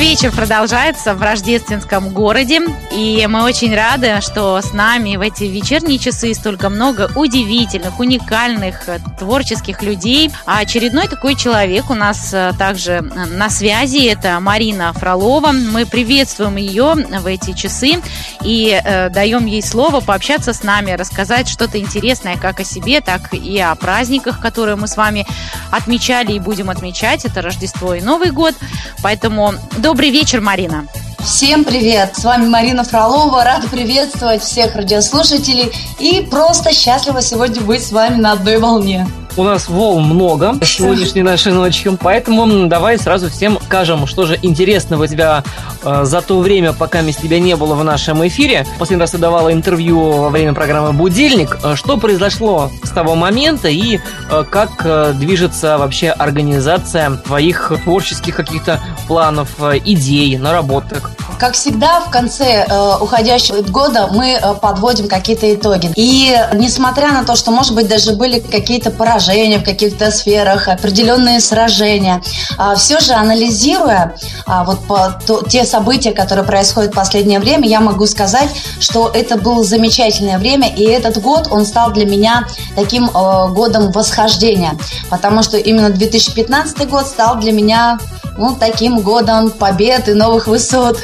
Вечер продолжается в рождественском городе, и мы очень рады, что с нами в эти вечерние часы столько много удивительных, уникальных, э, творческих людей. А очередной такой человек у нас э, также э, на связи, это Марина Фролова. Мы приветствуем ее в эти часы и э, даем ей слово пообщаться с нами, рассказать что-то интересное как о себе, так и о праздниках, которые мы с вами отмечали и будем отмечать. Это Рождество и Новый год. Поэтому Добрый вечер, Марина. Всем привет! С вами Марина Фролова. Рада приветствовать всех радиослушателей и просто счастлива сегодня быть с вами на одной волне. У нас волн много сегодняшней нашей ночью, поэтому давай сразу всем скажем, что же интересного у тебя э, за то время, пока тебя не было в нашем эфире. Последний раз ты давала интервью во время программы «Будильник». Э, что произошло с того момента и э, как э, движется вообще организация твоих творческих каких-то планов, э, идей, наработок? Как всегда, в конце э, уходящего года мы э, подводим какие-то итоги. И несмотря на то, что, может быть, даже были какие-то поражения в каких-то сферах, определенные сражения, э, все же анализируя э, вот по, то, те события, которые происходят в последнее время, я могу сказать, что это было замечательное время, и этот год, он стал для меня таким э, годом восхождения, потому что именно 2015 год стал для меня ну, таким годом побед и новых высот.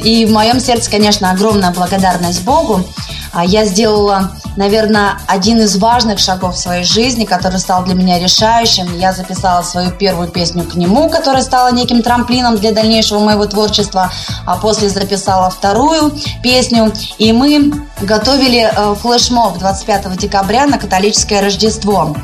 И в моем сердце, конечно, огромная благодарность Богу. А я сделала наверное, один из важных шагов в своей жизни, который стал для меня решающим. Я записала свою первую песню к нему, которая стала неким трамплином для дальнейшего моего творчества, а после записала вторую песню, и мы готовили э, флешмоб 25 декабря на католическое Рождество.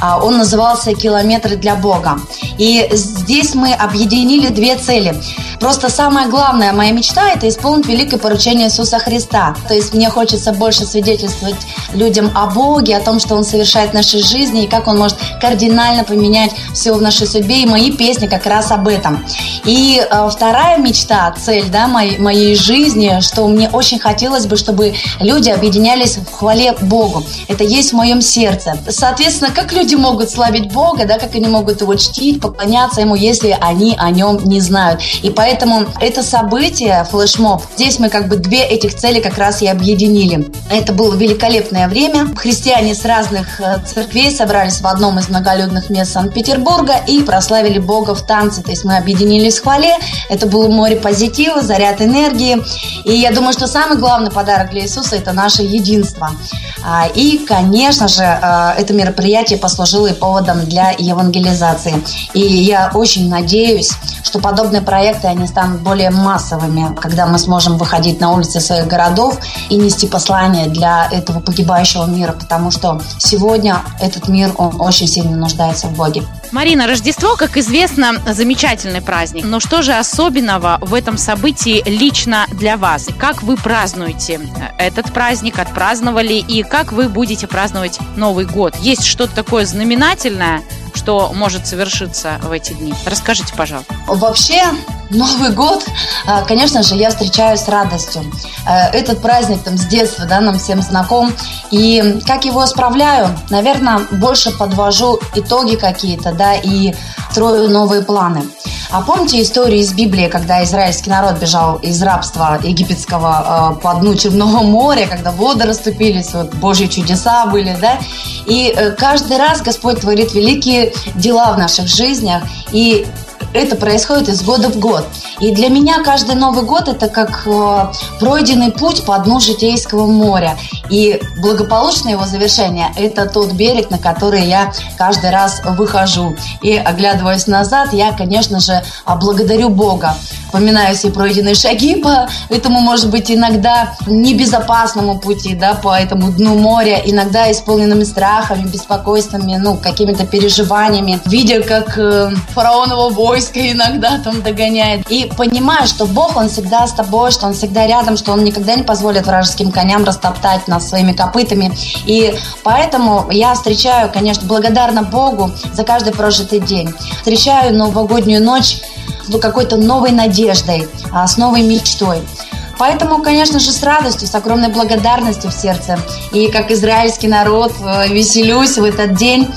А, он назывался «Километры для Бога». И здесь мы объединили две цели. Просто самая главная моя мечта – это исполнить великое поручение Иисуса Христа. То есть мне хочется больше свидетельствовать людям о Боге, о том, что Он совершает в нашей жизни и как Он может кардинально поменять все в нашей судьбе. И мои песни как раз об этом. И э, вторая мечта, цель да, моей, моей жизни, что мне очень хотелось бы, чтобы люди объединялись в хвале Богу. Это есть в моем сердце. Соответственно, как люди могут славить Бога, да, как они могут его чтить, поклоняться ему, если они о нем не знают. И поэтому это событие, флешмоб, здесь мы как бы две этих цели как раз и объединили. Это было великолепно великолепное время. Христиане с разных э, церквей собрались в одном из многолюдных мест Санкт-Петербурга и прославили Бога в танце. То есть мы объединились в хвале. Это было море позитива, заряд энергии. И я думаю, что самый главный подарок для Иисуса – это наше единство. А, и, конечно же, э, это мероприятие послужило и поводом для евангелизации. И я очень надеюсь, что подобные проекты, они станут более массовыми, когда мы сможем выходить на улицы своих городов и нести послание для этого погибающего мира, потому что сегодня этот мир, он очень сильно нуждается в Боге. Марина, Рождество, как известно, замечательный праздник. Но что же особенного в этом событии лично для вас? Как вы празднуете этот праздник, отпраздновали, и как вы будете праздновать Новый год? Есть что-то такое знаменательное, что может совершиться в эти дни? Расскажите, пожалуйста. Вообще, Новый год, а, конечно же, я встречаю с радостью. Э, этот праздник там с детства, да, нам всем знаком. И как его справляю? Наверное, больше подвожу итоги какие-то, да, и строю новые планы. А помните историю из Библии, когда израильский народ бежал из рабства египетского э, по дну Черного моря, когда воды расступились, вот Божьи чудеса были, да? И э, каждый раз Господь творит великие дела в наших жизнях, и это происходит из года в год. И для меня каждый Новый год это как э, пройденный путь по дну Житейского моря. И благополучное его завершение – это тот берег, на который я каждый раз выхожу. И оглядываясь назад, я, конечно же, благодарю Бога. Вспоминаю все пройденные шаги по этому, может быть, иногда небезопасному пути, да, по этому дну моря, иногда исполненными страхами, беспокойствами, ну, какими-то переживаниями, видя, как э, фараоново войско иногда там догоняет. И понимаю, что Бог, Он всегда с тобой, что Он всегда рядом, что Он никогда не позволит вражеским коням растоптать нас своими копытами. И поэтому я встречаю, конечно, благодарна Богу за каждый прожитый день. Встречаю новогоднюю ночь ну, какой-то новой надеждой, а, с новой мечтой. Поэтому, конечно же, с радостью, с огромной благодарностью в сердце. И как израильский народ э, веселюсь в этот день.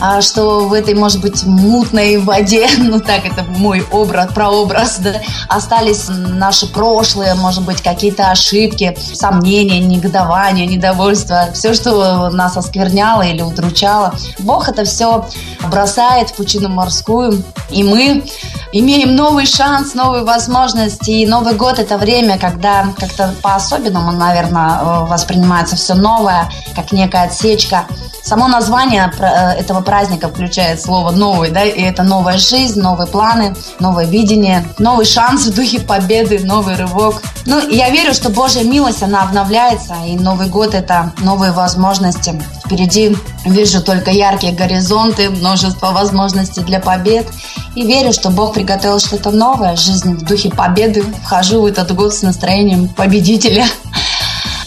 А, что в этой, может быть, мутной воде, ну так, это мой образ, прообраз, да, остались наши прошлые, может быть, какие-то ошибки, сомнения, негодования, недовольство, все, что нас оскверняло или удручало. Бог это все бросает в пучину морскую, и мы имеем новый шанс, новые возможности. И Новый год – это время, когда как-то по-особенному, наверное, э, воспринимается все новое, как некая отсечка. Само название э, этого праздника включает слово «новый», да, и это новая жизнь, новые планы, новое видение, новый шанс в духе победы, новый рывок. Ну, я верю, что Божья милость, она обновляется, и Новый год – это новые возможности. Впереди вижу только яркие горизонты, множество возможностей для побед, и верю, что Бог приготовил что-то новое, жизнь в духе победы. Вхожу в этот год с настроением победителя.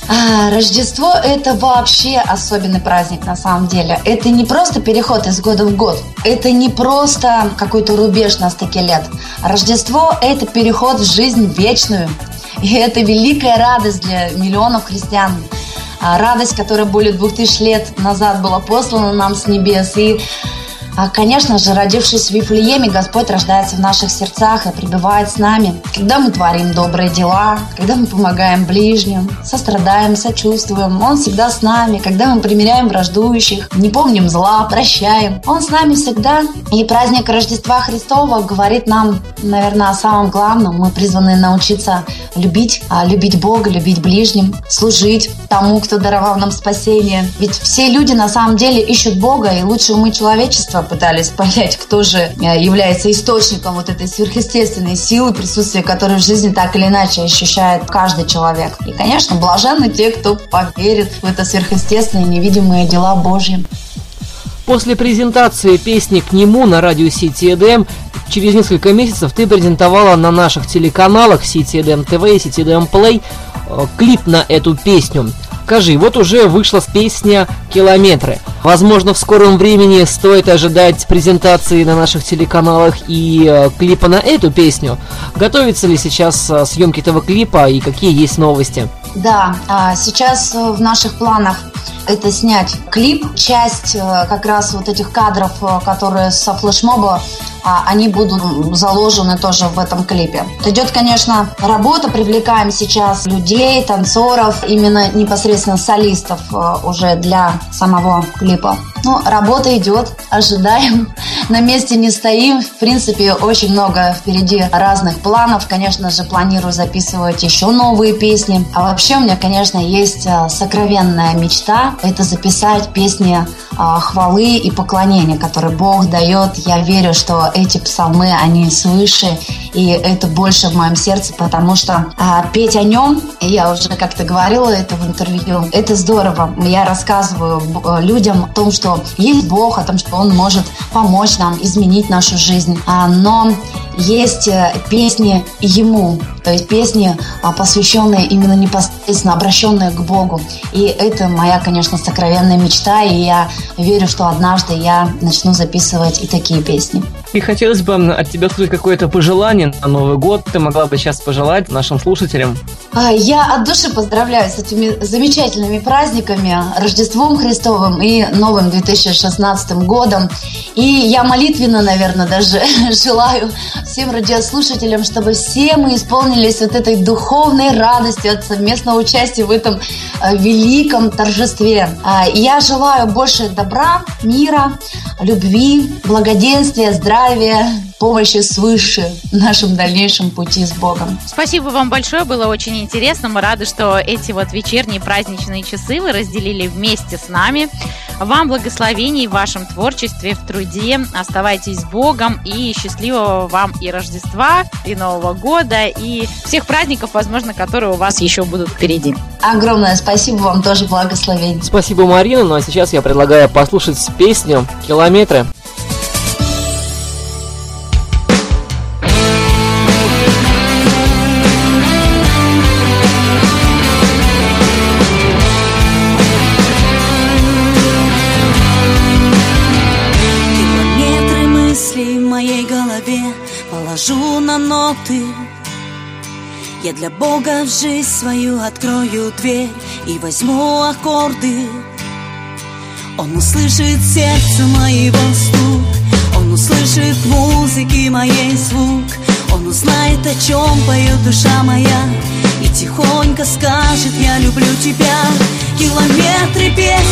А, Рождество – это вообще особенный праздник на самом деле. Это не просто переход из года в год. Это не просто какой-то рубеж на стыке лет. Рождество – это переход в жизнь вечную. И это великая радость для миллионов христиан. А, радость, которая более двух тысяч лет назад была послана нам с небес. И а, конечно же, родившись в Вифлееме, Господь рождается в наших сердцах и пребывает с нами. Когда мы творим добрые дела, когда мы помогаем ближним, сострадаем, сочувствуем, Он всегда с нами. Когда мы примиряем враждующих, не помним зла, прощаем, Он с нами всегда. И праздник Рождества Христова говорит нам, наверное, о самом главном. Мы призваны научиться любить, а любить Бога, любить ближним, служить тому, кто даровал нам спасение. Ведь все люди на самом деле ищут Бога, и лучшие умы человечества пытались понять, кто же э, является источником вот этой сверхъестественной силы, присутствия которой в жизни так или иначе ощущает каждый человек. И, конечно, блаженны те, кто поверит в это сверхъестественное невидимые дела Божьи. После презентации песни к нему на радио CTDM через несколько месяцев ты презентовала на наших телеканалах CTDM TV и CTDM Play э, клип на эту песню. Скажи, вот уже вышла песня «Километры». Возможно, в скором времени стоит ожидать презентации на наших телеканалах и э, клипа на эту песню. Готовится ли сейчас э, съемки этого клипа и какие есть новости? Да, а, сейчас э, в наших планах это снять клип. Часть э, как раз вот этих кадров, э, которые со флешмоба, а, они будут заложены тоже в этом клипе. Идет, конечно, работа, привлекаем сейчас людей, танцоров, именно непосредственно солистов уже для самого клипа. Ну, работа идет, ожидаем, на месте не стоим. В принципе, очень много впереди разных планов. Конечно же, планирую записывать еще новые песни. А вообще у меня, конечно, есть э, сокровенная мечта. Это записать песни а, хвалы и поклонения, которые Бог дает. Я верю, что эти псалмы, они свыше, и это больше в моем сердце, потому что а, петь о нем, я уже как-то говорила это в интервью, это здорово. Я рассказываю э, людям о том, что есть Бог, о том, что Он может помочь нам изменить нашу жизнь. А, но есть э, песни Ему, то есть песни, а, посвященные именно непосредственно, обращенные к Богу. И это моя, конечно, сокровенная мечта, и я верю, что однажды я начну записывать и такие песни. И хотелось бы от тебя услышать какое-то пожелание на Новый год. Ты могла бы сейчас пожелать нашим слушателям? А, я от души поздравляю с этими замечательными праздниками, Рождеством Христовым и Новым 2016 годом. И я молитвенно, наверное, даже желаю всем радиослушателям, чтобы все мы исполнились вот этой духовной радостью от совместного участия в этом э, великом торжестве. А, я желаю больше добра, мира, любви, благоденствия, здравия, помощи свыше в нашем дальнейшем пути с Богом. Спасибо вам большое, было очень интересно. Мы рады, что эти вот вечерние праздничные часы вы разделили вместе с нами. Вам благословений в вашем творчестве, в труде. Оставайтесь с Богом и счастливого вам и Рождества, и Нового года, и всех праздников, возможно, которые у вас еще будут впереди. Огромное спасибо вам тоже благословений. Спасибо, Марина. Ну а сейчас я предлагаю послушать песню «Километры». Положу на ноты. Я для Бога в жизнь свою открою дверь И возьму аккорды. Он услышит сердце моего стук Он услышит музыки моей звук. Он узнает, о чем поет душа моя И тихонько скажет, я люблю тебя Километры песен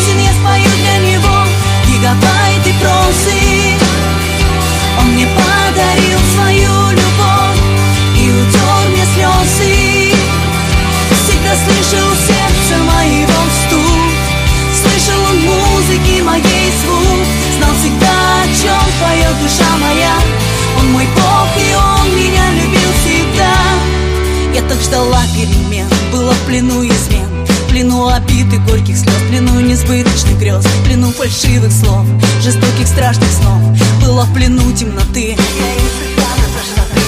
Так ждала перемен, была в плену измен. В плену обид и горьких слез, в плену несбыточных грез В плену фальшивых слов, жестоких страшных снов. Была в плену темноты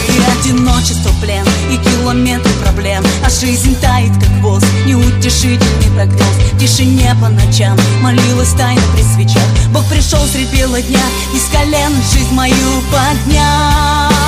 и одиночество плен, и километры проблем. А жизнь тает, как воздух, неутешительный прогноз. В тишине по ночам молилась тайно при свечах. Бог пришел средь бела дня, из колен жизнь мою поднял